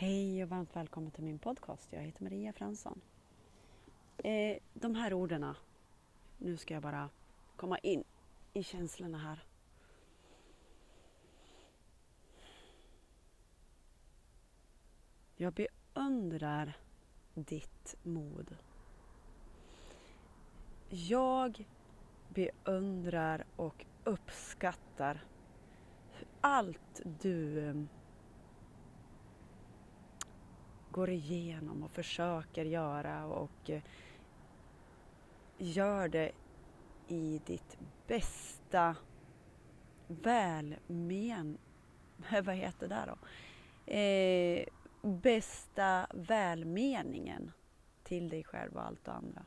Hej och varmt välkommen till min podcast. Jag heter Maria Fransson. Eh, de här orden, nu ska jag bara komma in i känslorna här. Jag beundrar ditt mod. Jag beundrar och uppskattar allt du eh, går igenom och försöker göra och eh, gör det i ditt bästa välmen... Vad heter det då? Eh, bästa välmeningen till dig själv och allt och andra.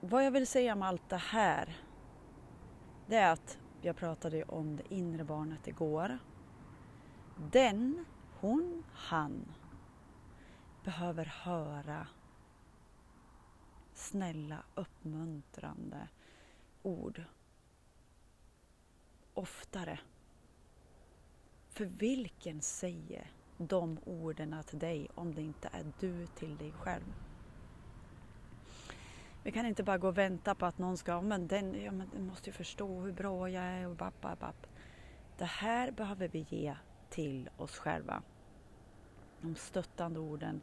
Vad jag vill säga med allt det här det är att jag pratade om det inre barnet igår. Den, hon, han behöver höra snälla, uppmuntrande ord oftare. För vilken säger de orden till dig om det inte är du till dig själv? Vi kan inte bara gå och vänta på att någon ska, men den, ja, men den måste ju förstå hur bra jag är och bapp, bapp, bapp. Det här behöver vi ge till oss själva. De stöttande orden,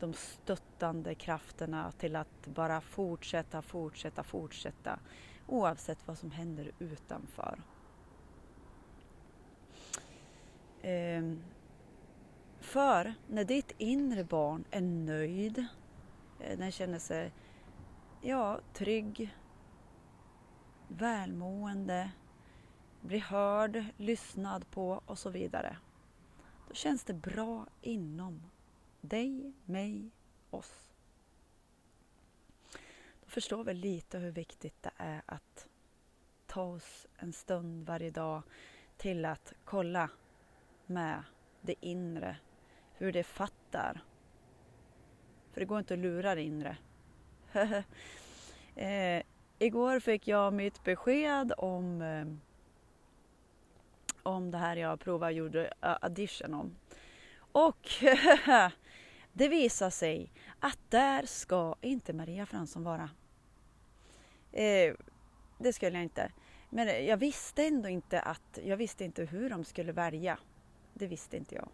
de stöttande krafterna till att bara fortsätta, fortsätta, fortsätta oavsett vad som händer utanför. Ehm, för när ditt inre barn är nöjd, eh, den känner sig ja, trygg, välmående, bli hörd, lyssnad på och så vidare. Då känns det bra inom dig, mig, oss. Då förstår vi lite hur viktigt det är att ta oss en stund varje dag till att kolla med det inre, hur det fattar. För det går inte att lura det inre. eh, igår fick jag mitt besked om, eh, om det här jag provade och gjorde äh, addition om. Och det visar sig att där ska inte Maria Fransson vara. Eh, det skulle jag inte. Men jag visste ändå inte att, jag visste inte hur de skulle välja. Det visste inte jag.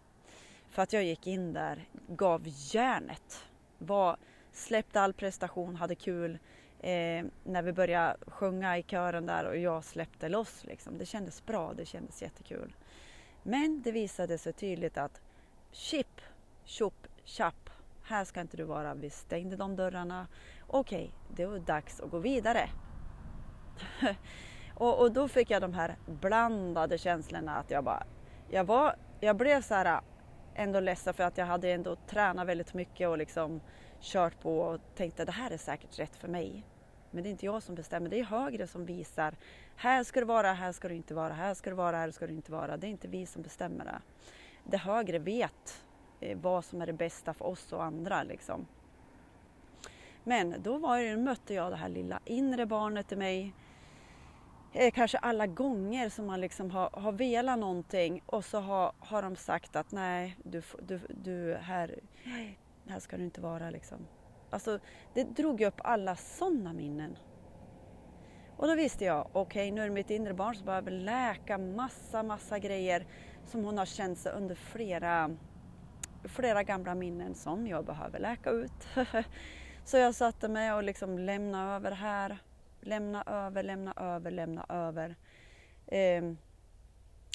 För att jag gick in där, gav järnet. Var, släppte all prestation, hade kul. Eh, när vi började sjunga i kören där och jag släppte loss. Liksom. Det kändes bra, det kändes jättekul. Men det visade sig tydligt att chip, tjopp, tjapp, här ska inte du vara. Vi stängde de dörrarna. Okej, okay, det var dags att gå vidare. och, och, då fick jag de här blandade känslorna att jag bara, jag var, jag blev så här ändå ledsen för att jag hade ändå tränat väldigt mycket och liksom kört på och tänkte det här är säkert rätt för mig. Men det är inte jag som bestämmer, det är högre som visar. Här ska du vara, här ska du inte vara, här ska du vara, här ska du inte vara. Det är inte vi som bestämmer det. Det högre vet eh, vad som är det bästa för oss och andra liksom. Men då var det, mötte jag det här lilla inre barnet i mig. Eh, kanske alla gånger som man liksom har, har velat någonting och så har, har de sagt att nej, du, du, du här, här ska du inte vara liksom. Alltså, det drog upp alla sådana minnen. Och då visste jag, okej okay, nu är det mitt inre barn som behöver läka massa, massa grejer som hon har känt sig under flera, flera gamla minnen som jag behöver läka ut. Så jag satte mig och liksom lämnade över här, lämna över, lämna över, lämna över. Eh,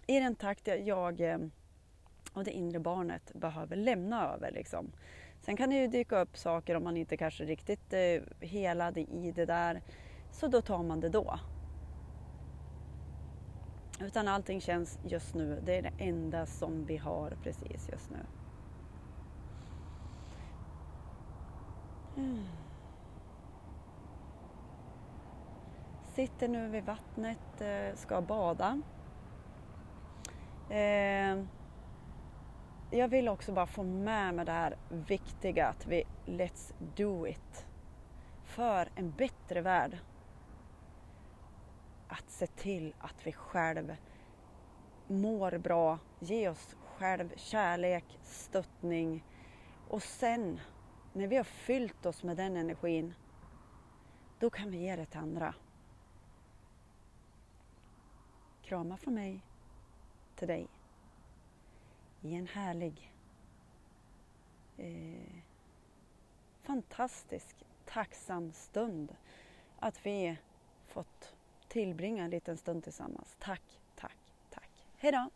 I den takt jag eh, och det inre barnet behöver lämna över. Liksom. Sen kan det ju dyka upp saker om man inte kanske riktigt eh, helad i det där. Så då tar man det då. Utan allting känns just nu, det är det enda som vi har precis just nu. Mm. Sitter nu vid vattnet, eh, ska bada. Eh, jag vill också bara få med mig det här viktiga att vi Let's do it. För en bättre värld. Att se till att vi själv mår bra, ge oss själv kärlek, stöttning och sen när vi har fyllt oss med den energin då kan vi ge det till andra. Kramar från mig till dig i en härlig eh, fantastisk tacksam stund att vi fått tillbringa en liten stund tillsammans. Tack, tack, tack. Hejdå!